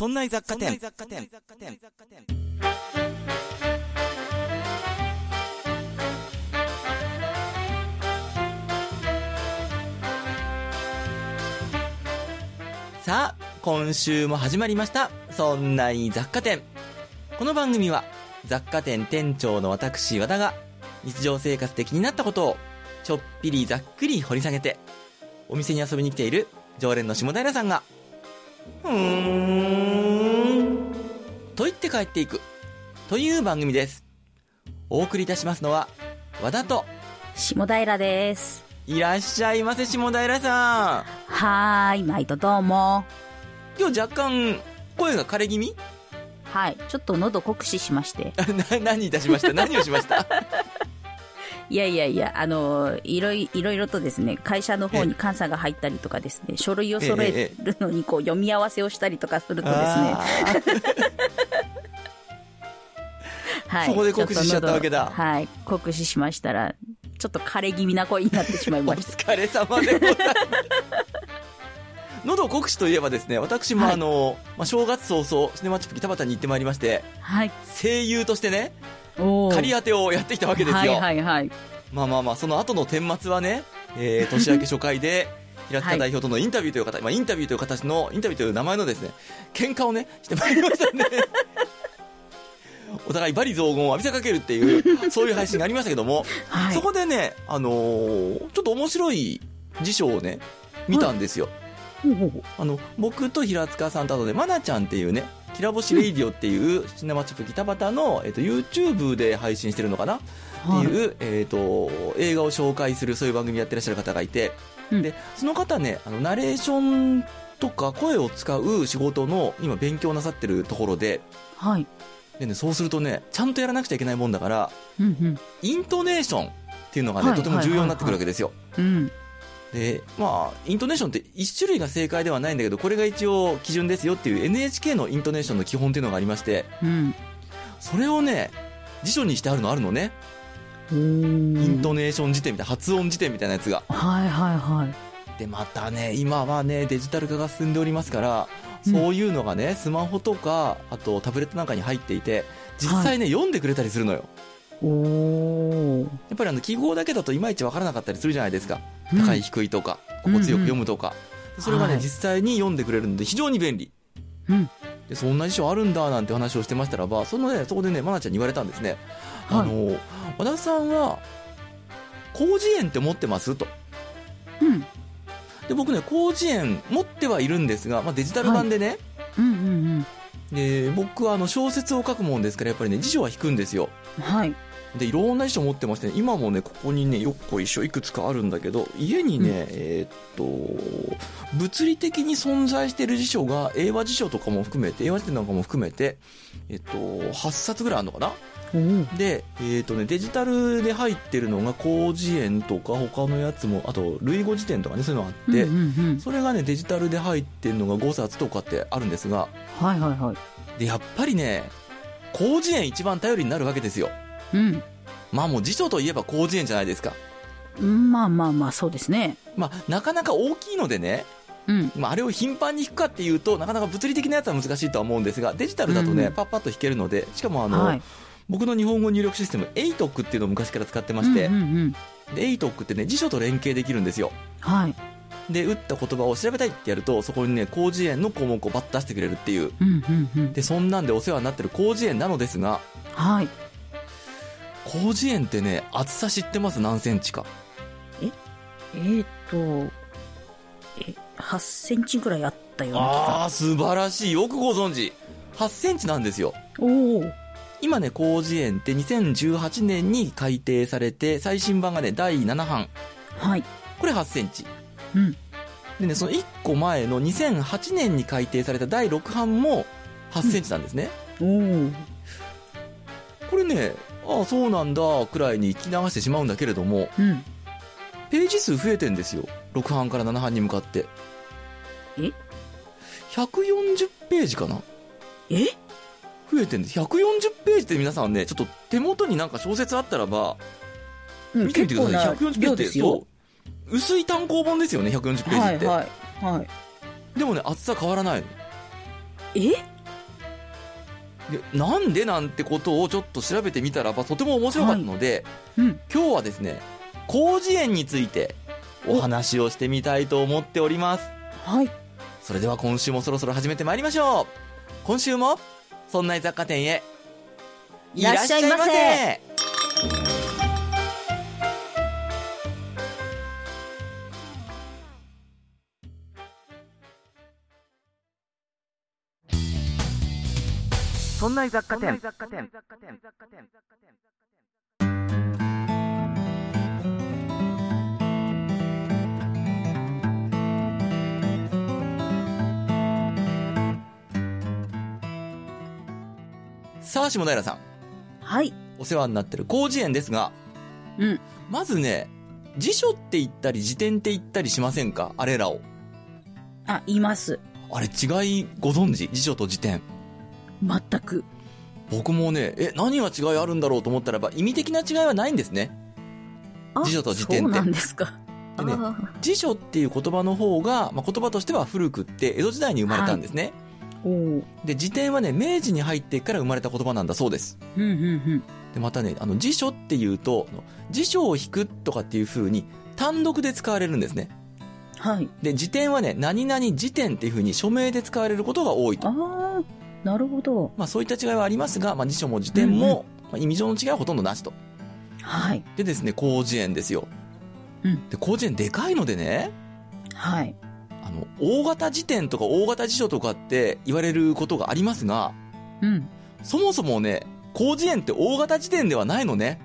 そんな雑貨店。さあ、今週も始まりました。そんない雑貨店。この番組は、雑貨店店長の私、和田が、日常生活で気になったことを、ちょっぴりざっくり掘り下げて、お店に遊びに来ている常連の下平さんが、うーん、と言って帰っていく、という番組です。お送りいたしますのは、和田と、下平です。いらっしゃいませ、下平さはーい、毎度どうも。ん。今日若干、声が枯れ気味？はい、ちょっと喉酷使しまして。な、何いたしました？何をしました？いやいやいや、あの、いろいいろいろとですね、会社の方に監査が入ったりとかですね、書類を揃えるのにこう読み合わせをしたりとかするとですね、あ はい。そこで酷使しちゃったわけだはい、酷使しましたら、ちょっと枯れ気味な声になってしまいました。疲れ様でございます。喉酷使といえばですね、私もはいあの、まあ、正月早々、シネマチップ北畑に行ってまいりまして、はい。声優としてね、仮当てをやってきたわけですよ。はいはいはい。まあまあまあ、その後の顛末はね、えー、年明け初回で、平塚代表とのインタビューという形、まあインタビューという形の、インタビューという名前のですね、喧嘩をね、してまいりましたんで、お互い罵詈雑言を浴びせかけるっていう、そういう配信がありましたけども、はい。そこでね、あのーちょっと面白い辞書をね、見たんですよ。ほうほうほうあの、僕と平塚さんとあとで、まなちゃんっていうね、きらぼしレイディオっていう、シネマチップ北畑の、えっ、と、YouTube で配信してるのかな？っていう、えっ、と、映画を紹介する、そういう番組やってらっしゃる方がいて、うんで、その方ね、あの、ナレーションとか声を使う仕事の、今勉強なさってるところで、はい。でね、そうするとね、ちゃんとやらなくちゃいけないもんだから、うんうん。イントネーションっていうのがね、はいとても重要になってくるわけですよ。うん。で、まあ、イントネーションって一種類が正解ではないんだけど、これが一応基準ですよっていう NHK のイントネーションの基本っていうのがありまして、うん。それをね、辞書にしてあるのあるのね。イイントネーション辞典みたいな、発音辞典みたいなやつが。はいはいはい。で、またね、今はね、デジタル化が進んでおりますから、うんそういうのがね、スマホとか、あとタブレットなんかに入っていて、実際ね、読んでくれたりするのよ。おー。やっぱりあの、記号だけだといまいちわからなかったりするじゃないですか。うん高い低いとか、ここ強く読むとか。それがね、はい実際に読んでくれるので非常に便利。うん。で、そんな辞書あるんだなんて話をしてましたらば、そのね、そこでね、まなちゃんに言われたんですね。あの、和田さんは、広辞苑って持ってますと。うん。で、僕ね、広辞苑持ってはいるんですが、まあ、デジタル版でね、うんうんで、僕はあの、小説を書くもんですから、やっぱりね、辞書は引くんですよ。うん。はい。で、いろんな辞書持ってまして、ね、今もね、ここにね、よっこいしょいくつかあるんだけど、家にね、うんえーっと、物理的に存在している辞書が、英和辞書とかも含めて、英和辞典なんかも含めて、えっと、8冊ぐらいあるのかな？で、えーっとね、デジタルで入ってるのが、広辞苑とか、他のやつも、あと、類語辞典とかね、そういうのがあって、うんうんうん。それがね、デジタルで入ってるのが5冊とかってあるんですが、はいはいはい。で、やっぱりね、広辞苑一番頼りになるわけですよ。うん。まあもう辞書といえば広辞苑じゃないですか。うんまあまあまあ、そうですね。まあ、なかなか大きいのでね、うん。まあ、あれを頻繁に弾くかっていうと、なかなか物理的なやつは難しいとは思うんですが、デジタルだとね、うんパッパッと弾けるので、しかもあの、はい。僕の日本語入力システム、ATOC っていうのを昔から使ってまして、うんうんうん。で ATOC ってね、辞書と連携できるんですよ。はい。で、打った言葉を調べたいってやると、そこにね、広辞苑の項目をバッと出してくれるっていう。うんうんうん。で、そんなんでお世話になってる広辞苑なのですが、はい。広辞苑ってね、厚さ知ってます？何センチか。え？ーっと、え、8センチぐらいあったような。あー、素晴らしい。よくご存知。8センチなんですよ。おお。今ね、広辞苑って2018年に改訂されて、最新版がね、第7版。はい。これ8センチ。うん。でね、その1個前の2008年に改訂された第6版も8センチなんですね。おお。これね、ああ、そうなんだ、くらいに聞き流してしまうんだけれども、うん。ページ数増えてんですよ。6版から7版に向かって。え ?140 ページかな？え？増えてんです。140ページって皆さんね、ちょっと手元になんか小説あったらば、うん見てみてください。140ページ量って。そう。薄い単行本ですよね、140ページって。はいはい。はい。でもね、厚さ変わらないの。え？でなんでなんてことをちょっと調べてみたらばとても面白かったので、うん。今日はですね広辞苑についてお話をしてみたいと思っております。はい。それでは今週もそろそろ始めてまいりましょう。今週もそんな雑貨店へいらっしゃいませそんな雑貨店さあ下平さんはい。お世話になってる広辞苑ですがうん。まずね辞書って言ったり辞典って言ったりしませんか？あれらをあ、います。あれ違いご存知？辞書と辞典全く。僕もねえ何が違いあるんだろうと思ったらば意味的な違いはないんですね。あ辞書と辞典って。そうなんですか。でねあ辞書っていう言葉の方が、まあ、言葉としては古くって江戸時代に生まれたんですね、ーおーで辞典はね明治に入ってから生まれた言葉なんだそうです。うんうんうん。でまたねあの辞書っていうと辞書を引くとかっていう風に単独で使われるんですね。はい。で辞典はね何々辞典っていう風に署名で使われることが多いと。ああ、なるほど。まあそういった違いはありますが、まあ、辞書も辞典も、まあ、意味上の違いはほとんどなしとはい。でですね広辞苑ですようん。で広辞苑でかいのでねはい。あの大型辞典とか大型辞書とかって言われることがありますがうん。そもそもね広辞苑って大型辞典ではないのね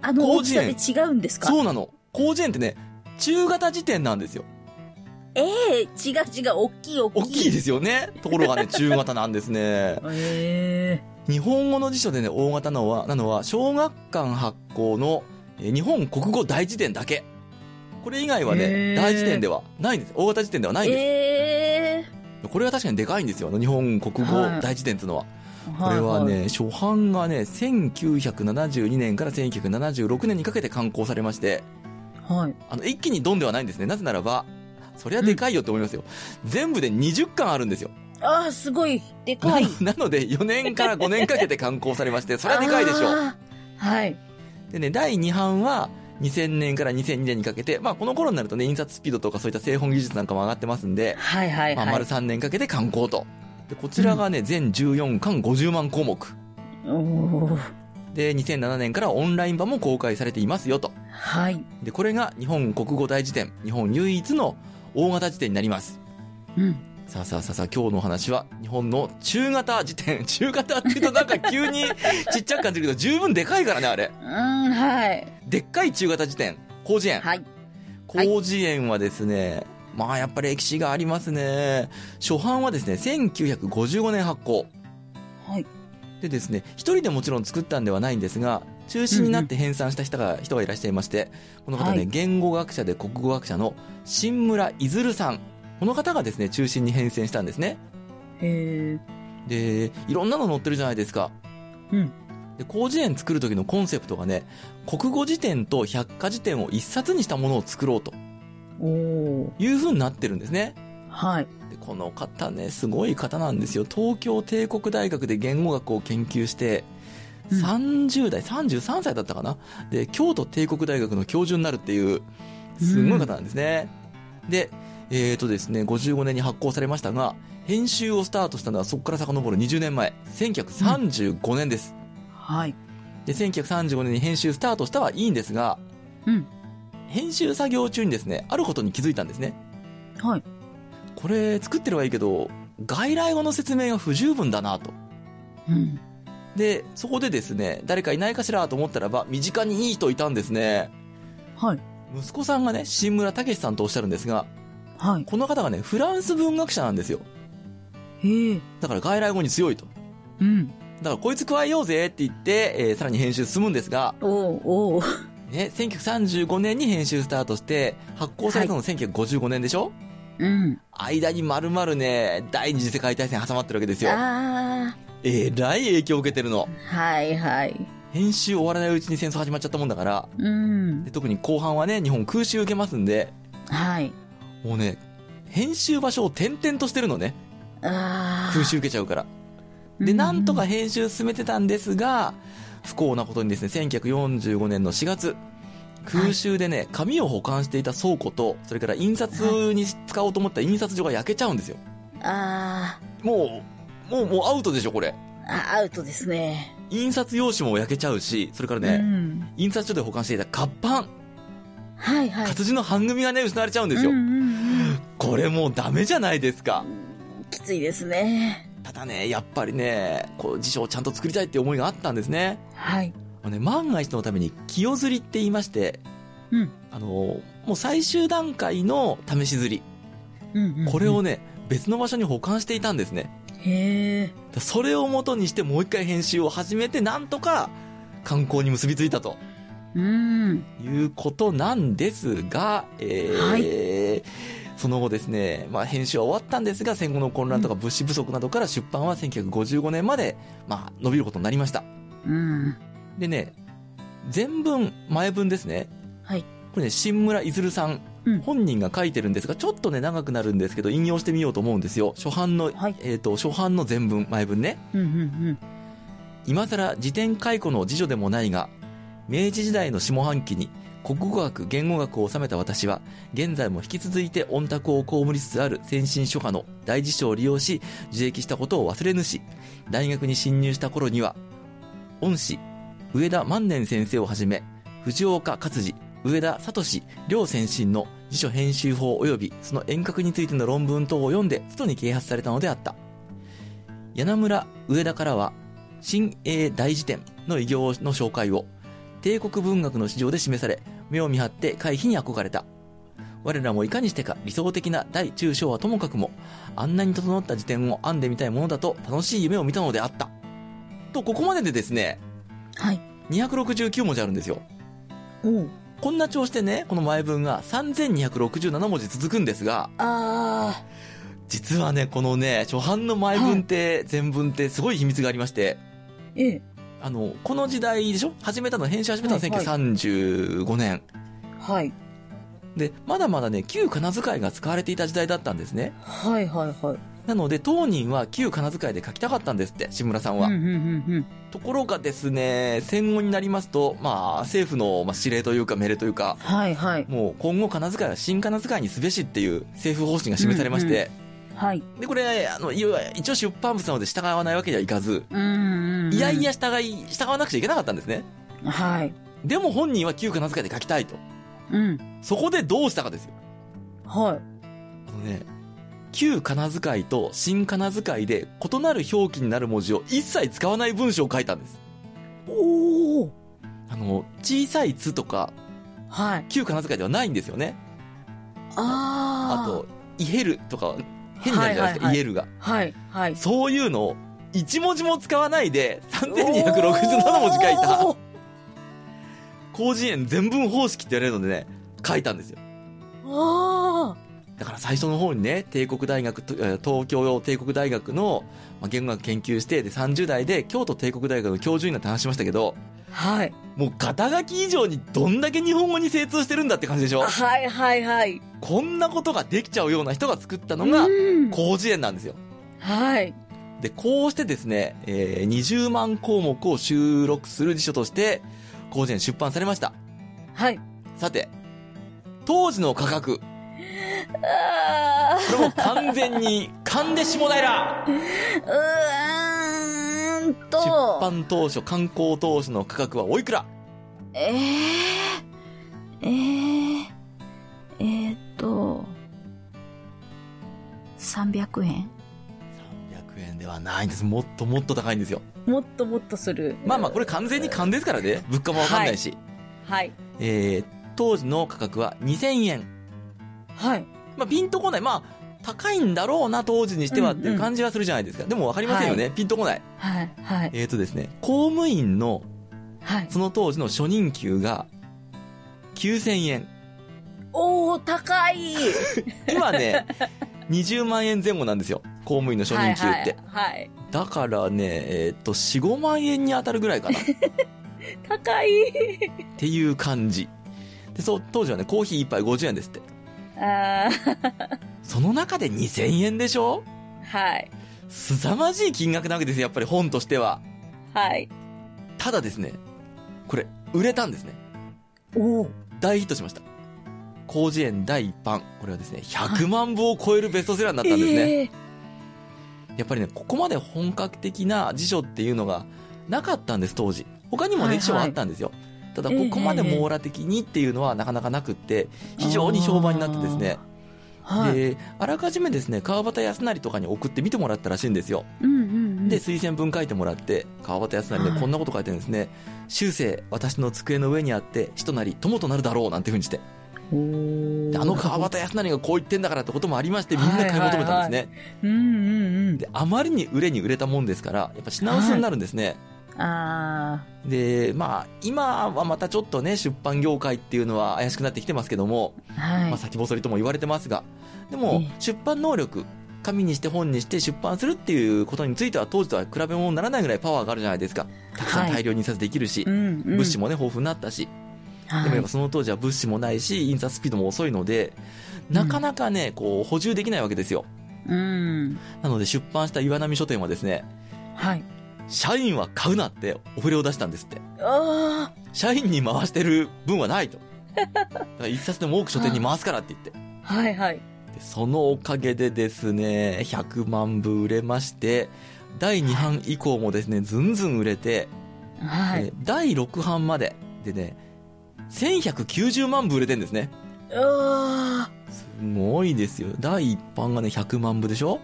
あの大広きさで違うんですか？そうなの広辞苑ってね中型辞典なんですよええ違う違う、大きい大きい。大きいですよね。ところがね 中型なんですね。え日本語の辞書でね大型なのはなのは小学館発行のえー日本国語大辞典だけ。これ以外はねへー。大辞典ではないんです。大型辞典ではなえいんです、えこれは確かにでかいんですよ日本国語はい大辞典っていうのは、えこれはね、初版がね1972年から1976年にかけて刊行されまして。はい。はい。あの一気にドンではないんですね。なぜならばそりゃでかいよって思いますよ、全部で20巻あるんですよああ、すごい、でかい。なので4年から5年かけて刊行されましてそれはでかいでしょうはい。でね、第2版は2000年から2002年にかけて、まあこの頃になるとね、印刷スピードとかそういった製本技術なんかも上がってますんで、はいはいまあ丸はい。3年かけて刊行と。で、こちらがね、全14巻50万項目。おーで、2007年からオンライン版も公開されていますよと。はい。で、これが日本国語大辞典、日本唯一の大型辞典になります。うん。さあさあさあさあ、今日のお話は日本の中型辞典。中型って言うとなんか急に ちっちゃく感じるけど、十分でかいからね、あれ。うん、はい。でっかい中型辞典、広辞苑。はい。広辞苑はですね、まあやっぱり歴史がありますね。初版はですね、1955年発行。はい。でですね、一人でもちろん作ったんではないんですが、中心になって編纂した人が,、人がいらっしゃいまして、この方ね、はい言語学者で国語学者の新村いずるさん。この方がですね、中心に編纂したんですね。へえ。で、いろんなの載ってるじゃないですか。うん。で、広辞苑作る時のコンセプトがね、国語辞典と百科辞典を一冊にしたものを作ろうと。いう風になってるんですね。はい。でこの方ねすごい方なんですよ東京帝国大学で言語学を研究して、うん30代33歳だったかな？で京都帝国大学の教授になるっていうすごい方なんですね、でえーとですね55年に発行されましたが編集をスタートしたのはそこから遡る20年前。1935年です、はい。で1935年に編集スタートしたはいいんですがうん。編集作業中にですねあることに気づいたんですね。はい。これ作ってるはいいけど外来語の説明が不十分だなと。うん。でそこでですね誰かいないかしらと思ったらば身近にいい人いたんですねはい。息子さんがね新村武さんとおっしゃるんですがはい。この方がねフランス文学者なんですよへえ。だから外来語に強いとうん。だからこいつ加えようぜって言って、えーさらに編集進むんですが、おおおーね、1935年に編集スタートして発行されたの1955年でしょ、うん。間に丸々ね第二次世界大戦挟まってるわけですよあえらい影響を受けてるのあ。はいはい。編集終わらないうちに戦争始まっちゃったもんだからうんで。特に後半はね日本空襲受けますんではい。もうね編集場所を転々としてるのね。あ空襲受けちゃうから。で、なんとか編集進めてたんですが、不幸なことにですね、1945年の4月、空襲でね、紙を保管していた倉庫と、それから印刷に使おうと思った印刷所が焼けちゃうんですよ。あもう、もう、もうアウトでしょ、これ。ーあ、アウトですね。印刷用紙も焼けちゃうし、それからうね、ん。印刷所で保管していた活版、はいはい。活字の版組がね、失われちゃうんですよ。うんうんうんこれもうダメじゃないですか。きついですね。ただね、やっぱりね、こう辞書をちゃんと作りたいって思いがあったんですね。はい。あのね、万が一のために清釣りって言いまして、うん。あの、もう最終段階の試し釣り。うんうんうんこれをね、別の場所に保管していたんですね。へえ。だそれを元にしてもう一回編集を始めて、なんとか観光に結びついたとうん。いうことなんですが、えーその後ですね、まあ編集は終わったんですが、戦後の混乱とか物資不足などから出版は1955年まで、まあ伸びることになりました。うん。でね、全文、前文ですね。はい。これね、新村いずるさん、うん本人が書いてるんですが、ちょっとね、長くなるんですけど、引用してみようと思うんですよ。初版の、はいえっ、と、初版の全文、前文ね。うんうん今更辞典解雇の次女でもないが、明治時代の下半期に国語学、言語学を収めた私は、現在も引き続いて御託を被りつつある先進諸派の大辞書を利用し、受益したことを忘れぬし、大学に侵入した頃には、恩師、上田万年先生をはじめ、藤岡勝治、上田聡両先進の辞書編集法及びその遠隔についての論文等を読んで、外に啓発されたのであった。柳村上田からは、新英大辞典の異業の紹介を、帝国文学の市場で示され、目を見張って回避に憧れた。我らもいかにしてか理想的な大中小はともかくも、あんなに整った辞典を編んでみたいものだと楽しい夢を見たのであった。と、ここまででですね、はい。269文字あるんですよ。こんな調子でね、この前文が3267文字続くんですが、あ実はね、このね、初版の前文って、前文ってすごい秘密がありまして、ー。ええ。あの、この時代でしょ？始めたの、編集始めたのはいはい1935年。はい。で、まだまだね、旧仮名遣いが使われていた時代だったんですね。はいはいはい。なので、当人は旧仮名遣いで書きたかったんですって、志村さんは。うんうんうんところがですね、戦後になりますと、まあ、政府のまあ指令というか命令というか、はいはい。もう今後仮名遣いは新仮名遣いにすべしっていう政府方針が示されまして、はい。で、これ、あの、一応出版物なので従わないわけにはいかず、うんうんうん。いやいや従い、従わなくちゃいけなかったんですね。はい。でも本人は旧仮名遣いで書きたいと。うん。そこでどうしたかですよ。はい。あのね、旧仮名遣いと新仮名遣いで異なる表記になる文字を一切使わない文章を書いたんです。おお。あの、小さいつとか、はい。旧仮名遣いではないんですよね。ああ。あと、イヘルとか、変になるじゃないですか、はいはいはいイエルが。はいはい。そういうのを、一文字も使わないで、3267文字書いた、広辞苑全文方式って言われるのでね、書いたんですよ。あだから最初の方にね、帝国大学東京帝国大学の、まあ、言語学研究して、で、30代で京都帝国大学の教授になって話しましたけど、あ。はい。もう肩書き以上にどんだけ日本語に精通してるんだって感じでしょ？はいはいはい。こんなことができちゃうような人が作ったのがう、ん広辞苑なんですよ。はい。で、こうしてですね、えー20万項目を収録する辞書として、広辞苑出版されました。はい。さて、当時の価格、あこれも完全に勘で下平ーうーん出と。版当初、観光当初の価格はおいくら？えー、えー、えー、っと、300円 ?300 円ではないんです。もっともっと高いんですよ。もっともっとする。まあまあ、これ完全に勘ですからね。物価もわかんないし。はい。えー、当時の価格は2000円。はい。まあ、ピンとこない。まあ、高いんだろうな、当時にしてはっていう感じはするじゃないですか。でもわかりませんよね。ピンとこない。はい。はい。えーとですね、公務員のはい。その当時の初任給が9000円。おー、高い 今ね、20万円前後なんですよ。公務員の初任給って。はい、はい。だからね、えっ、と、4、5万円に当たるぐらいかな。っ 高いていう感じ。で、そう、当時はね、コーヒー1杯50円ですって。その中で2000円でしょ？はい。凄まじい金額なわけですよ、やっぱり本としては。はい。ただですね、これ、売れたんですね。おお。大ヒットしました。広辞苑第一版。これはですね、100万部を超えるベストセラーになったんですね。ええやっぱりね、ここまで本格的な辞書っていうのがなかったんです、当時。他にもね、はいはい辞書はあったんですよ。ただ、ええここまで網羅的にっていうのはなかなかなくって、非常に評判になってですね。はい。で、あらかじめですね、川端康成とかに送って見てもらったらしいんですよ。うんうんうん。で、推薦文書いてもらって、川端康成ではいこんなこと書いてるんですね。終生、私の机の上にあって、死となり、友となるだろう、なんていうふうにして。あの川端康成がこう言ってんだからってこともありまして、みんな買い求めたんですね。うんうんうん。で、あまりに売れに売れたもんですから、やっぱ品薄になるんですね。あで、まあ、今はまたちょっとね、出版業界っていうのは怪しくなってきてますけども、あ。はい。まあ、先細りとも言われてますが、でもええ、出版能力、紙にして本にして出版するっていうことについては当時とは比べ物にならないぐらいパワーがあるじゃないですか。たくさんはい大量に印刷できるし、うんうん。物資もね、豊富になったし、はい、でもやっぱその当時は物資もないし、印刷スピードも遅いので、なかなかね、こう、補充できないわけですよ。うん。なので出版した岩波書店はですね、はい。社員は買うなってお触れを出したんですって。あ社員に回してる分はないと。だから一冊でも多く書店に回すからって言って。あ。はいはい。でそのおかげでですね、100万部売れまして、第2版以降もですね、ずんずん売れて、はい。で第6版まで、でね、1190万部売れてんですね。あすごいですよ。第1版がね、100万部でしょ？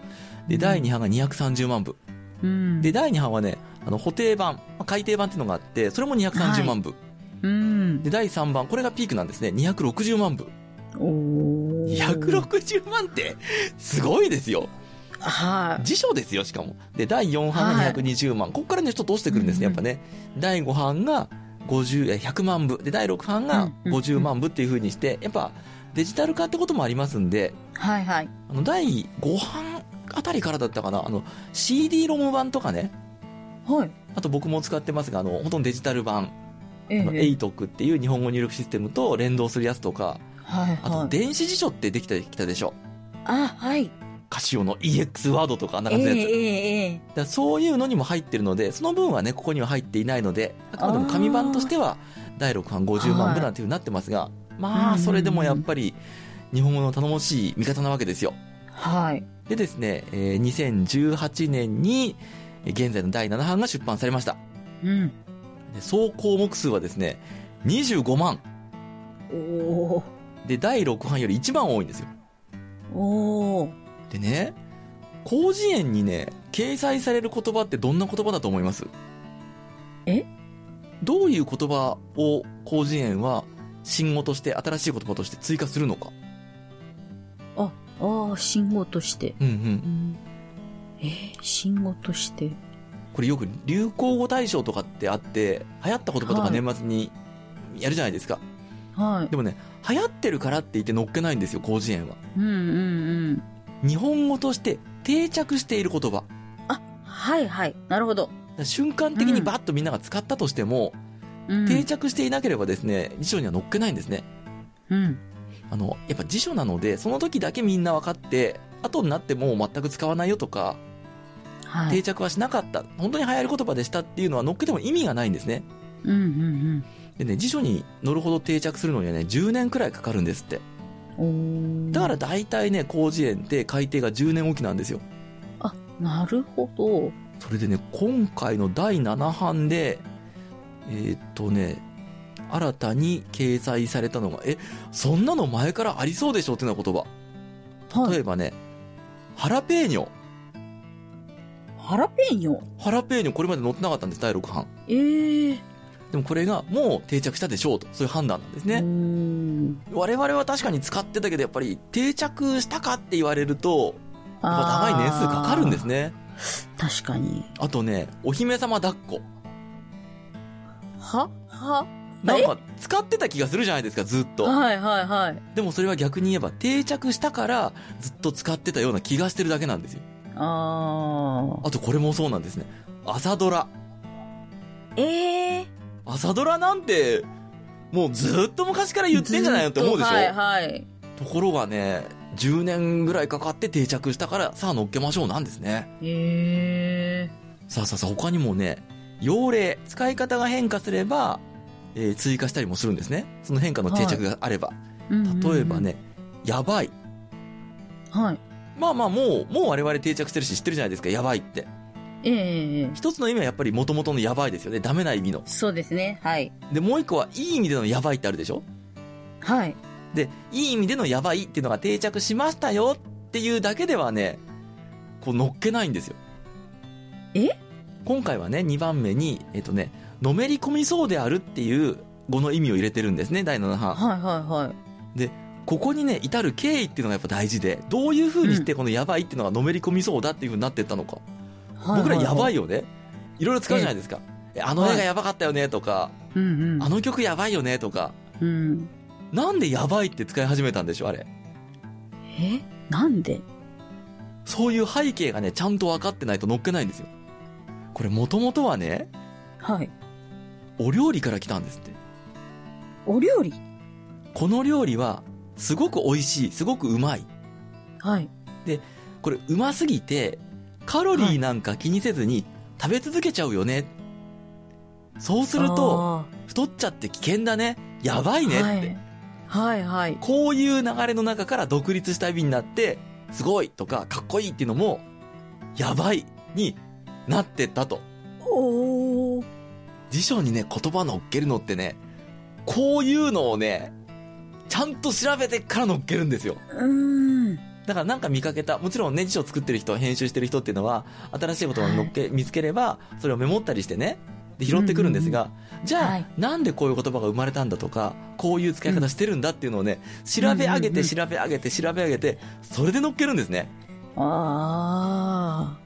で、第2版が230万部。ーうん。で、第2版はね、あの、補定版、まあ改訂版っていうのがあって、それも230万部。うん。で、第3版、これがピークなんですね。260万部。おー。160万って、すごいですよ。はい。辞書ですよ、しかも。で、第4版が220万。ここからね、ちょっと落ちてくるんですね、やっぱね。第5版が50、え、100万部。で、第6版が50万部っていう風にして、やっぱ、デジタル化ってこともありますんで、はいはい。あの、第5版あたりからだったかな、あの、CD ロム版とかね、はい。あと僕も使ってますが、あの、ほとんどデジタル版、えあの、エイトクっていう日本語入力システムと連動するやつとか、はいあとはい。電子辞書ってできてきたでしょ？あ、はい。カシオの EX ワードとかあんなええ感じのやつ。えええだからそういうのにも入ってるので、その分はね、ここには入っていないので、あくまでも紙版としては、第6版50万部なんていう風になってますが、まあ、それでもやっぱり、日本語の頼もしい味方なわけですよ。はい。でですね、えー2018年に、えー現在の第7版が出版されました。うん。で総項目数はですね、25万。おー。で、第6版より1番多いんですよ。おー。でね、広辞苑にね、掲載される言葉ってどんな言葉だと思います？え？どういう言葉を広辞苑は新語として、新しい言葉として追加するのか。あ、ああ、信号として。うんうんう。ん。えー、信号として。これよく流行語大賞とかってあって、流行った言葉とかはい年末にやるじゃないですか。はいで。もね、流行ってるからって言って乗っけないんですよ、広辞苑は。うんうんうん。日本語として定着している言葉。あ、はいはい。なるほど。ら瞬間的にバッとみんなが使ったとしても、うん。定着していなければですね、辞書には載っけないんですね。うん。あの、やっぱ辞書なので、その時だけみんな分かって、後になってもう全く使わないよとか、はい。定着はしなかった、本当に流行る言葉でしたっていうのは載っけても意味がないんですね。うんうんでね、辞書に載るほど定着するのにはね、10年くらいかかるんですって。だから大体ね、広辞苑って改訂が10年おきなんですよ。あ、なるほど。それでね、今回の第7版で、えーっとね、新たに掲載されたのが、え、そんなの前からありそうでしょってな言葉。はい。例えばね、ハラペーニョ。ハラペーニョ？ハラペーニョこれまで載ってなかったんです、第6版。ええでもこれがもう定着したでしょうと、そういう判断なんですね。ん。我々は確かに使ってたけど、やっぱり定着したかって言われると、やっぱ長い年数かかるんですね。確かに。あとね、お姫様抱っこ。は？は？なんか使ってた気がするじゃないですか、ずっと。はいはいはい。でもそれは逆に言えば定着したからずっと使ってたような気がしてるだけなんですよ。ああ。あとこれもそうなんですね。朝ドラ。ええ朝ドラなんて、もうずっと昔から言ってんじゃないのって思うでしょ、はいはい。ところがね、10年ぐらいかかって定着したから、さあ乗っけましょうなんですね。へえ。さあさあさあ、他にもね、用例、使い方が変化すれば、えー追加したりもするんですね。その変化の定着があれば。例えば。ね、やばい。はい。まあまあもう、もう我々定着してるし知ってるじゃないですか、やばいって。ええええ一つの意味はやっぱり元々のやばいですよね。ダメな意味の。そうですね。はい。で、もう一個はいい意味でのやばいってあるでしょ？はい。で、いい意味でのやばいっていうのが定着しましたよっていうだけではね、こう乗っけないんですよ。え？今回はね、2番目に、えっとね、のめり込みそうであるっていう語の意味を入れてるんですね、第7版。はいはいはい。で、ここにね、至る経緯っていうのがやっぱ大事で、どういう風にしてこのやばいっていうのがのめり込みそうだっていう風になっていったのか。はい僕らやばいよ。よね。いろいろ使うじゃないですか。えあの映画やばかったよねとか、うんうん。あの曲やばいよねとか、うん。なんでやばいって使い始めたんでしょう、あれ。え？なんで？そういう背景がね、ちゃんと分かってないと乗っけないんですよ。これもともとはね、はい。お料理から来たんですって。お料理？この料理は、すごく美味しい、すごくうまい。はい。これうますぎて、カロリーなんか気にせずに食べ続けちゃうよね。そうすると、太っちゃって危険だね。やばいねって。はい。はいはい。こういう流れの中から独立した意味になって、すごいとかかっこいいっていうのも、やばいになってったと。おー。辞書にね、言葉乗っけるのってね、こういうのをね、ちゃんと調べてから乗っけるんですよ。うーん。だからなんか見かけた、もちろんね、辞書を作ってる人、編集してる人っていうのは、新しい言葉を乗っけ、見つければ、それをメモったりしてね、で、拾ってくるんですが、じゃあ、はいなんでこういう言葉が生まれたんだとか、こういう使い方してるんだっていうのをね、調べ上げて、調べ上げて、調べ上げて、それで乗っけるんですね。あ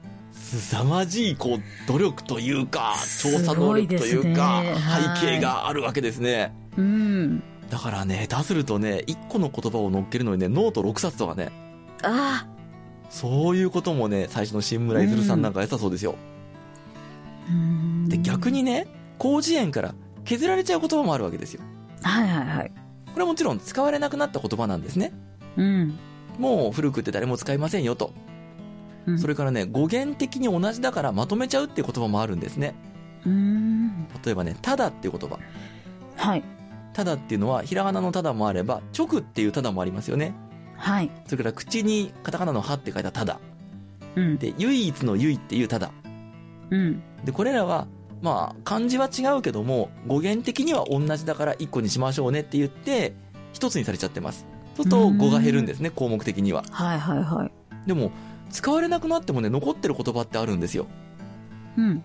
凄まじい、こう、努力というか、調査す能力とごいうか、はい背景があるわけですね。ー。うん。だからね、下手するとね、一個の言葉を乗っけるのにね、ノート6冊とかね、あそういうこともね、最初の新村いずるさんなんかやったそうですよ。ー。うーんで、逆にね、広辞苑から削られちゃう言葉もあるわけですよ。はいはいはい。これはもちろん使われなくなった言葉なんですね。うん。もう古くって誰も使いませんよと。うんそれからね、語源的に同じだからまとめちゃうっていう言葉もあるんですね。うーん。例えばね、ただっていう言葉。はい。ただっていうのは、ひらがなのただもあれば、直っていうただもありますよね。はい。それから口にカタカナのはって書いたただ。うん。で、唯一の唯っていうただ。うん。で、これらは、まあ、漢字は違うけども、語源的には同じだから一個にしましょうねって言って、一つにされちゃってます。そうすると語が減るんですね、項目的には。はいはいはい。でも、使われなくなってもね、残ってる言葉ってあるんですよ。うん。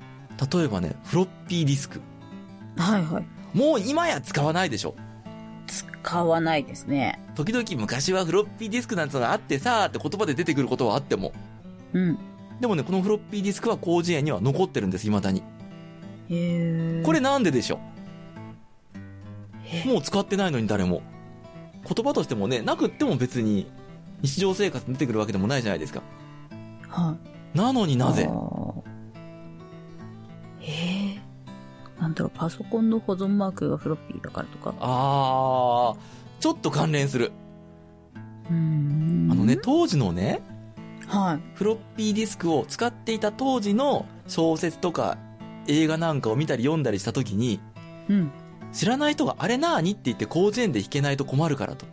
例えばね、フロッピーディスク。はいはい。もう今や使わないでしょ。使わないですね。時々昔はフロッピーディスクなんてのがあってさーって言葉で出てくることはあっても。うん。でもね、このフロッピーディスクは広辞苑には残ってるんです、未だに。へえ。これなんででしょえ？うもう使ってないのに誰も。言葉としてもね、なくっても別に日常生活に出てくるわけでもないじゃないですか。はい。なのになぜ？あーへえ。なんだろう、パソコンの保存マークがフロッピーだからとか？あー、ちょっと関連する。うーん。あのね、当時のね、はい。フロッピーディスクを使っていた当時の小説とか映画なんかを見たり読んだりした時に、うん。知らない人があれなーに？って言って広辞苑で弾けないと困るからと。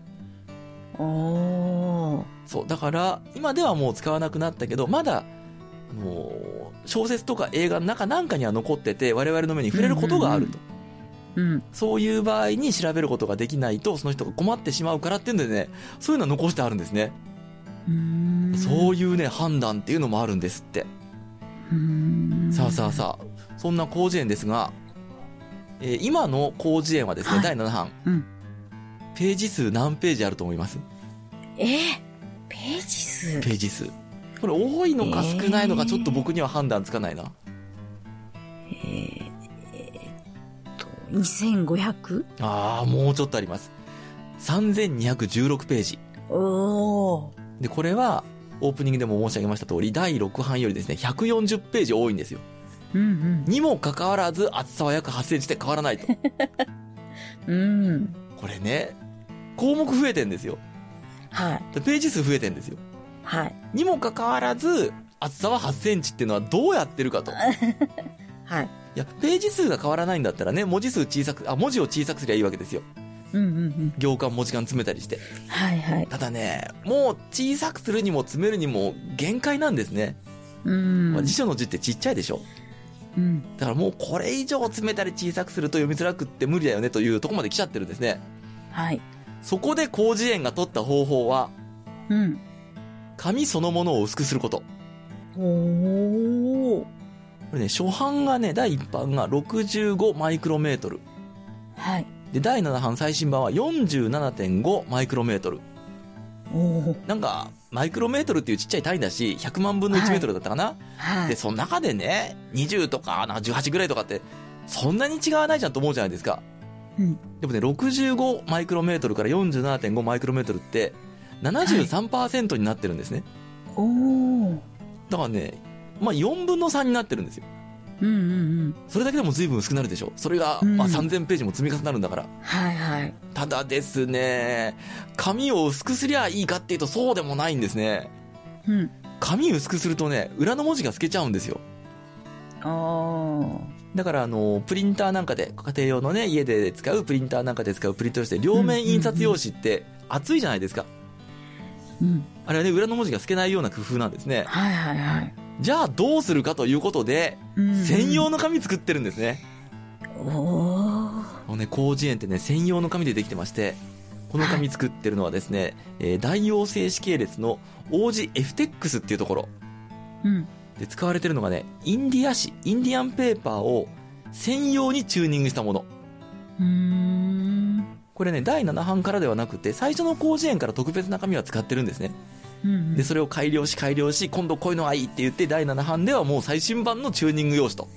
そう。だから、今ではもう使わなくなったけど、まだ、あのー小説とか映画の中なんかには残ってて、我々の目に触れることがあると。うん。そういう場合に調べることができないと、その人が困ってしまうからっていうんでね、そういうのは残してあるんですね。う。そういうね、判断っていうのもあるんですって。さあさあさあ、そんな広辞苑ですが、えー今の広辞苑はですね、はい第7版、うん。ページ数何ページあると思います？えー、ページ数？ページ数。これ多いのか少ないのかちょっと僕には判断つかないな。と、2500? ああ、もうちょっとあります。3216ページ。おー。で、これは、オープニングでも申し上げました通り、第6版よりですね、140ページ多いんですよ。うんにもかかわらず、厚さは約8センチで変わらないと。うん。うん。これね、項目増えてんですよ。はい。でページ数増えてんですよ。はい。にもかかわらず、厚さは8センチっていうのはどうやってるかと。い はい。や、ページ数が変わらないんだったらね、文字数小さく、あ、文字を小さくすりゃいいわけですよ。うんうんうん。行間、文字間詰めたりして。はいはい。ただね、もう小さくするにも詰めるにも限界なんですね。うん。まあ辞書の字ってちっちゃいでしょ。うん。だからもうこれ以上詰めたり小さくすると読みづらくって無理だよねというところまで来ちゃってるんですね。はい。そこで広辞苑が取った方法は、うん。紙そのものを薄くすること。おー。これね、初版がね、第1版が65マイクロメートル。はい。で、第7版最新版は47.5マイクロメートル。おー。なんか、マイクロメートルっていうちっちゃい単位だし、100万分の1メートルだったかな、で、はい。その中でね、20とか、なんか18ぐらいとかって、そんなに違わないじゃんと思うじゃないですか。うん。でもね、65マイクロメートルから47.5マイクロメートルって、73%になってるんですね。おー。だからね、まあ4分の3になってるんですよ。うんうんうん。それだけでも随分薄くなるでしょ。それが、うんまあ3000ページも積み重なるんだから。はいはい。ただですね、紙を薄くすりゃいいかっていうとそうでもないんですね。うん。紙薄くするとね、裏の文字が透けちゃうんですよ。おー。だからあの、プリンターなんかで、家庭用のね、家で使うプリンターなんかで使うプリント用紙で、両面印刷用紙って厚いじゃないですか。うん。あれはね、裏の文字が透けないような工夫なんですね。はいはいはい。じゃあどうするかということで、うん専用の紙作ってるんですね。おー。もうね、広辞苑ってね、専用の紙でできてまして、この紙作ってるのはですね、えー大王製紙系列の王子エフテックスっていうところうん。で使われてるのがね、インディア紙、インディアンペーパーを専用にチューニングしたもの。うーん。これね、第7版からではなくて、最初の広辞苑から特別な紙は使ってるんですね。うん。で、それを改良し改良し、今度こういうのがいいって言って、第7版ではもう最新版のチューニング用紙と。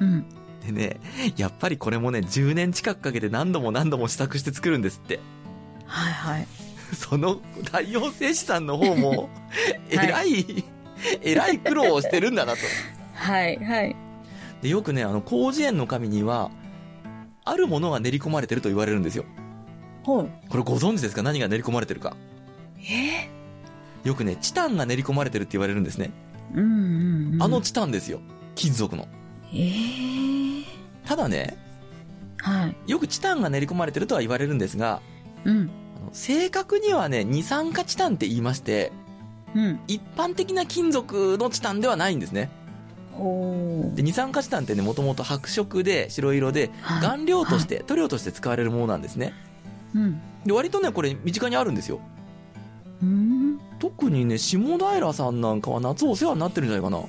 うん。でね、やっぱりこれもね、10年近くかけて何度も何度も試作して作るんですって。はいはい。その大王製紙さんの方も、えらい、えらい苦労をしてるんだなと。はいはい。で、よくね、あの、広辞苑の紙には、あるものが練り込まれてると言われるんですよ。はい。これご存知ですか？何が練り込まれてるか。え？よくね、チタンが練り込まれてるって言われるんですね。うんうんうん。あの、チタンですよ。金属の。え？ー。ただね、はい。よくチタンが練り込まれてるとは言われるんですが、うん。正確にはね、二酸化チタンって言いまして、うん。一般的な金属のチタンではないんですね。で、二酸化チタンってね、もともと白色で白色で、はい顔料として、塗料として使われるものなんですね。うん。で、割とね、これ身近にあるんですよ。うん。特にね、下平さんなんかは夏お世話になってるんじゃないかな。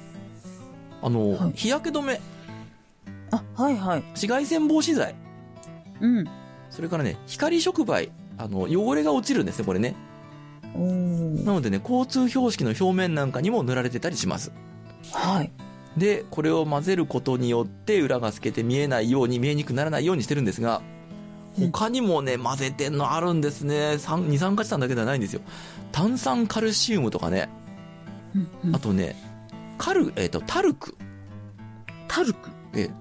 あの、はい日焼け止め、あ、はいはい。紫外線防止剤、うん。それからね、光触媒、あの、汚れが落ちるんですね、これね。なのでね、交通標識の表面なんかにも塗られてたりします。はい。で、これを混ぜることによって裏が透けて見えないように、見えにくくならないようにしてるんですが、うん他にもね、混ぜてんのあるんですね。酸二酸化チタンだけではないんですよ。炭酸カルシウムとかね、うんうんあとね、カル、えっ、と、タルク。タルク。え、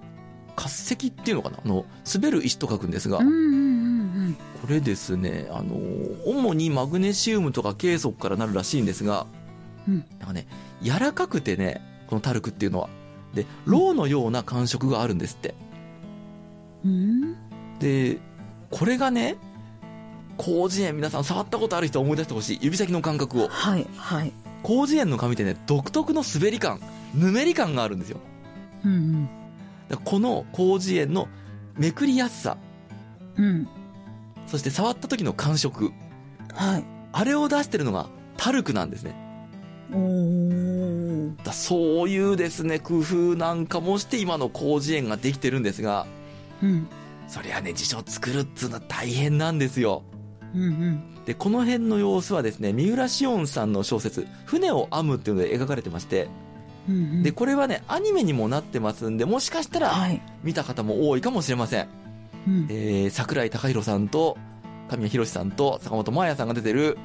滑石っていうのかな？あの、滑る石と書くんですが、うんうんうんこれですね、あの、主にマグネシウムとかケイ素からなるらしいんですが、うんなんかね、柔らかくてね、このタルクっていうのは。で、ロウのような感触があるんですって。うん。うん。で、これがね、広辞苑皆さん触ったことある人は思い出してほしい。指先の感覚を。はいはい。広辞苑の紙ってね、独特の滑り感、ぬめり感があるんですよ。うんだからこの広辞苑のめくりやすさ、うん。うん。そして触った時の感触、はい。あれを出してるのがタルクなんですね。だそういうですね、工夫なんかもして今の広辞苑ができてるんですが、うん。そりゃね、辞書作るっつうのは大変なんですよ。うんうん。で、この辺の様子はですね、三浦紫音さんの小説、船を編むっていうので描かれてまして、うんうん。で、これはね、アニメにもなってますんで、もしかしたらはい。見た方も多いかもしれません。うん。えー、桜井貴弘さんと、神谷博さんと坂本真綾さんが出てる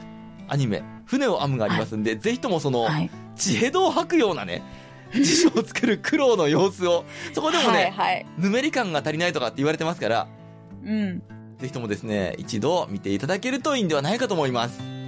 アニメ、船を編むがありますんで、ぜひともその、はい。地平道を吐くようなね、辞書を作る苦労の様子を、そこでもね、はいはい。ぬめり感が足りないとかって言われてますから、うん。ぜひともですね、一度見ていただけるといいんではないかと思います。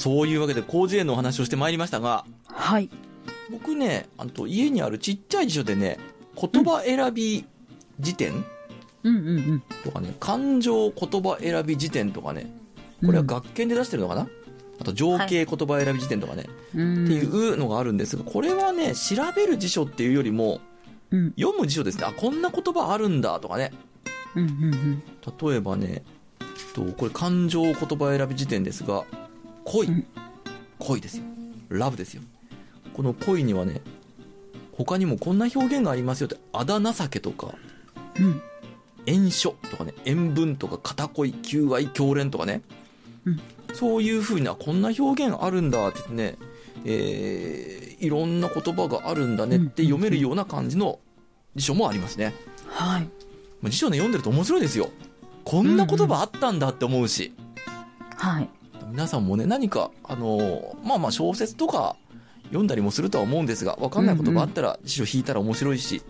そういうわけで広辞苑のお話をしてまいりましたが、はい。僕ね、あと家にあるちっちゃい辞書でね、言葉選び辞典うんうんうん。とかね、感情言葉選び辞典とかね、これは学研で出してるのかな、あと情景言葉選び辞典とかね、うん。っていうのがあるんですが、これはね、調べる辞書っていうよりも、うん。読む辞書ですね。あ、こんな言葉あるんだとかね。うんうんうん。例えばね、とこれ感情言葉選び辞典ですが、恋うん。恋ですよ。ラブですよ。この恋にはね、他にもこんな表現がありますよって、あだ情けとか、うん。縁書とかね、塩分とか片恋、求愛、狂恋とかね、うんそういう風な、こんな表現あるんだって言ってね、えー、いろんな言葉があるんだねって読めるような感じの辞書もありますね。はい。まあ辞書ね、読んでると面白いですよ。こんな言葉あったんだって思うし、はい。皆さんもね、何か、あのーまあまあ小説とか読んだりもするとは思うんですが、わかんないことがあったら辞書引いたら面白いし、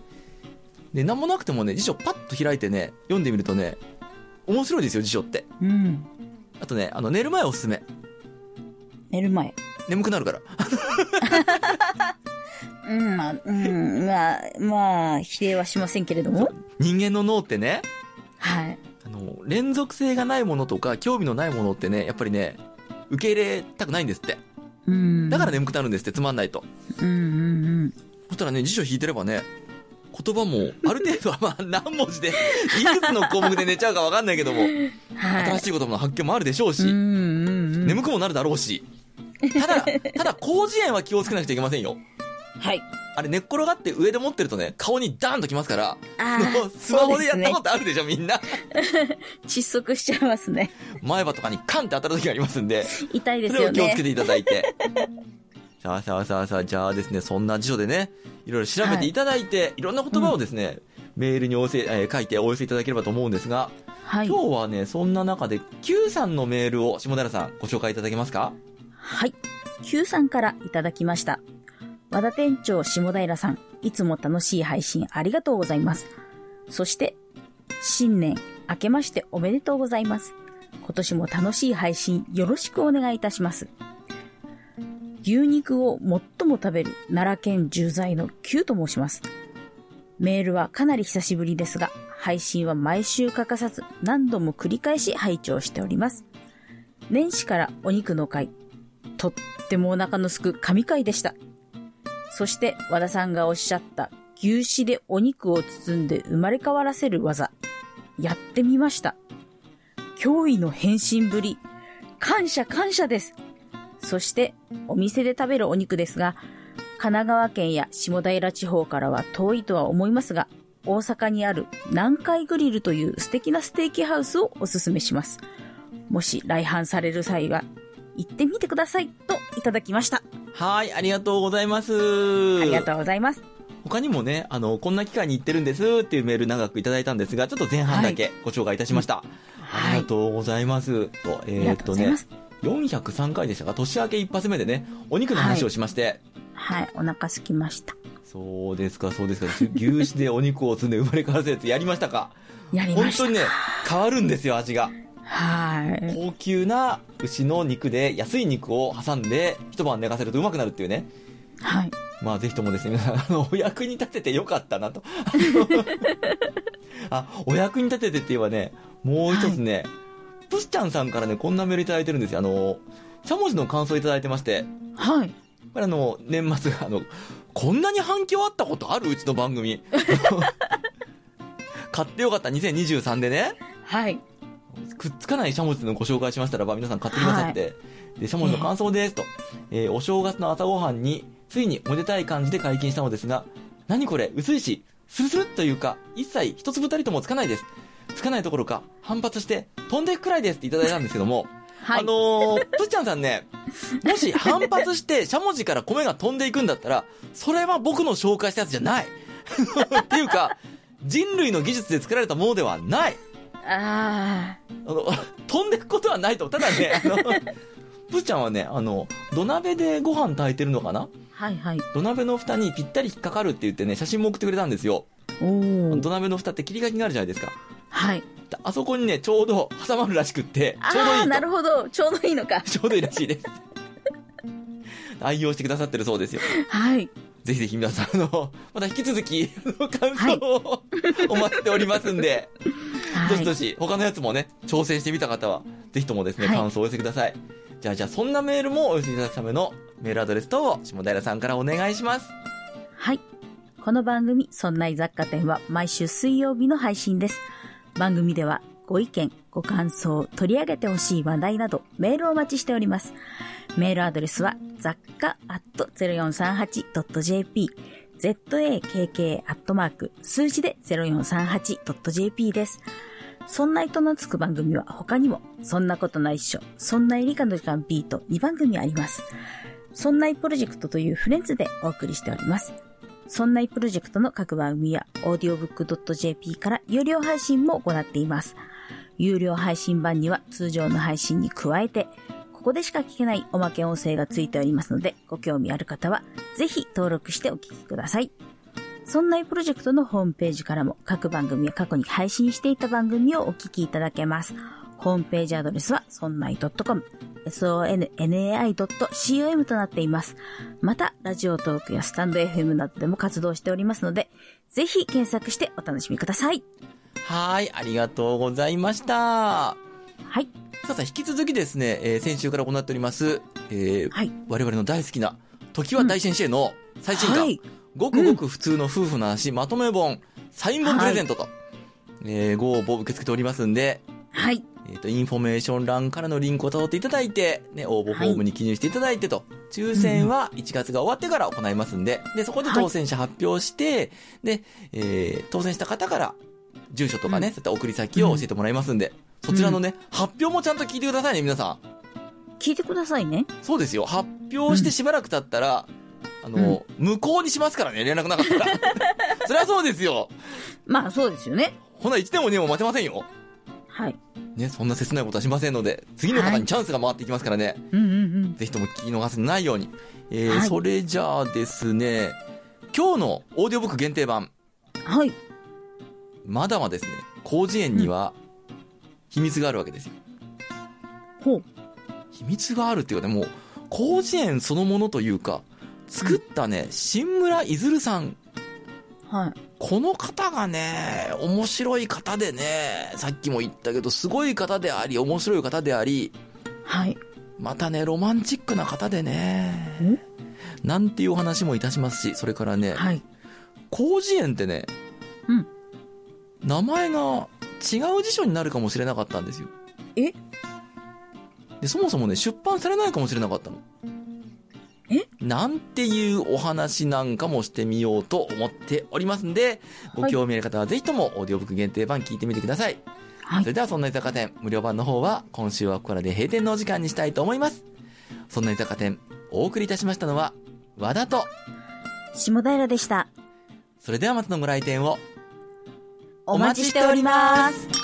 で、なんもなくてもね、辞書パッと開いてね、読んでみるとね、面白いですよ、辞書って。うん。あとね、あの、寝る前おすすめ。寝る前。眠くなるから。うん、まあ、うん、まあ、まあ、否定はしませんけれども。人間の脳ってね、はい。あの、連続性がないものとか、興味のないものってね、やっぱりね、受け入れたくないんですって。うん。だから眠くなるんですって、つまんないと。うんうんうん。そしたらね、辞書引いてればね、言葉も、ある程度は まあ何文字で、いくつの項目で寝ちゃうかわかんないけども、はい。新しい言葉の発見もあるでしょうし、うんうんうん。眠くもなるだろうし、ただ、ただ、広辞苑は気をつけなくちゃいけませんよ。はい。あれ寝っ転がって上で持ってるとね、顔にダーンときますから、あもうスマホでやったことあるでしょ、みんな。窒息しちゃいますね。前歯とかにカンって当たる時がありますんで、痛いでそれをすよね。気をつけていただいて。さあさあさあさあ、じゃあですね、そんな辞書でね、いろいろ調べていただいて、い、ろんな言葉をですね、メールにお寄せ、えー書いてお寄せいただければと思うんですが、はい。今日はね、そんな中で Q さんのメールを下平さんご紹介いただけますか？はい。Q さんからいただきました。和田店長下平さん、いつも楽しい配信ありがとうございます。そして、新年明けましておめでとうございます。今年も楽しい配信よろしくお願いいたします。牛肉を最も食べる奈良県重在の Q と申します。メールはかなり久しぶりですが、配信は毎週欠かさず何度も繰り返し拝聴しております。年始からお肉の会、とってもお腹のすく神回でした。そして和田さんがおっしゃった牛脂でお肉を包んで生まれ変わらせる技、やってみました。驚異の変身ぶり、感謝感謝です。そしてお店で食べるお肉ですが、神奈川県や下平地方からは遠いとは思いますが、大阪にある南海グリルという素敵なステーキハウスをおすすめします。もし来販される際は、行ってみてくださいといただきました。はい、ありがとうございます。ありがとうございます。他にもね、あの、こんな機会に行ってるんですっていうメール長くいただいたんですが、ちょっと前半だけご紹介いたしました。はいありがとうございます。と、えーっとねとうございます。、403回でしたか？年明け一発目でね、お肉の話をしまして、はい、お腹すきました。そうですか、そうですか、牛脂でお肉を積んで生まれ変わらせるやつやりましたか？やりました。本当にね、変わるんですよ、味が。はい。高級な牛の肉で安い肉を挟んで一晩寝かせるとうまくなるっていうね。はい。まあぜひともですね、皆さん、あの、お役に立ててよかったなと。あ、お役に立ててって言えばね、もう一つね、プスちゃんさんからね、こんなメールいただいてるんですよ。あの、しゃもじの感想いただいてまして、はい。これあの、年末、あの、こんなに反響あったことある？うちの番組。買ってよかった2023でね、はい。くっつかないしゃもじのご紹介しましたらば、皆さん買ってくださって、で、しゃもじの感想ですと、えーお正月の朝ごはんに、ついにおめでたい感じで解禁したのですが、何これ、薄いし、スルスルというか、一切一粒たりともつかないです。つかないどころか、反発して、飛んでいくくらいですっていただいたんですけども、はい。あのー、ぷっちゃんさんね、もし反発して、しゃもじから米が飛んでいくんだったら、それは僕の紹介したやつじゃない。っていうか、人類の技術で作られたものではない。ああの、飛んでくことはないと。ただね、あの、ぷーちゃんはね、あの、土鍋でご飯炊いてるのかな？ー。はいはい。土鍋の蓋にぴったり引っかかるって言ってね、写真も送ってくれたんですよ。おー。土鍋の蓋って切り書きがあるじゃないですか。はい。あそこにね、ちょうど 挟まるらしくって、ちょうどいああ、いとなるほど。ちょうどいいのか。ちょうどいいらしいです。愛用してくださってるそうですよ。はい。ぜひぜひ皆さん、あの、また引き続き、感想を、お待ちしておりますんで、どはい。しどし、他のやつもね、挑戦してみた方は、ぜひともですね、はい感想をお寄せください。じゃあ、じゃあ、そんなメールもお寄せいただくためのメールアドレス等を、下平さんからお願いします。はい。この番組、そんな雑貨店は毎週水曜日の配信です。番組ではご意見、ご感想、取り上げてほしい話題などメールをお待ちしております。メールアドレスは雑貨 0438.jp zakk アットマーク数字で 0438.jp です。そんな糸のつく番組は他にも、そんなことないっしょ、そんない理科の時間 B と2番組あります。そんないプロジェクトというフレンズでお送りしております。そんないプロジェクトの各番組や audiobook.jp から有料配信も行っています。有料配信版には通常の配信に加えて、ここでしか聞けないおまけ音声がついておりますので、ご興味ある方はぜひ登録してお聞きください。そんないプロジェクトのホームページからも各番組や過去に配信していた番組をお聞きいただけます。ホームページアドレスは、そんない .com、sonnai.com となっています。また、 Radiotalk やスタンド FM などでも活動しておりますので、ぜひ検索してお楽しみください。はい、ありがとうございました。はい。さあさあ、引き続きですね、えー先週から行っております、えーはい。我々の大好きな、時は大先生の最新刊、はい。ごくごく普通の夫婦の話、まとめ本、サイン本プレゼントと、えーご応募受け付けておりますんで、はい。えっ、と、インフォメーション欄からのリンクを辿っていただいて、ね、応募フォームに記入していただいてと、抽選は1月が終わってから行いますんで、で、そこで当選者発表して、で、えー当選した方から、住所とかね、うんそういった送り先を教えてもらいますんで、そちらのね、発表もちゃんと聞いてくださいね、皆さん。聞いてくださいね。そうですよ。発表してしばらく経ったら、あの、無効にしますからね、連絡なかったら。そりゃそうですよ。まあ、そうですよね。ほな、1年も2年も待てませんよ。はい。ね、そんな切ないことはしませんので、次の方にチャンスが回っていきますからね。うんうんうん。ぜひとも聞き逃すないように。えーはいそれじゃあですね、今日のオーディオブック限定版、はい。まだはですね、広辞苑には秘密があるわけですよ。ほう。秘密があるっていうかね、もう、広辞苑そのものというか、作ったね、新村いずるさん、はい。この方がね、面白い方でね、さっきも言ったけど、すごい方であり、面白い方であり、はい。またね、ロマンチックな方でね、なんていうお話もいたしますし、それからね、はい。広辞苑ってね、うん。名前が違う辞書になるかもしれなかったんですよ。え？で、そもそもね、出版されないかもしれなかったの。えなんていうお話なんかもしてみようと思っておりますんで、ご興味ある方はぜひともオーディオブック限定版聞いてみてください。はいそれ。では、そんな居酒屋店、無料版の方は、今週はここからで閉店のお時間にしたいと思います。そんな居酒屋店、お送りいたしましたのは、和田と、下平でした。それではまたのご来店を、お待ちしております。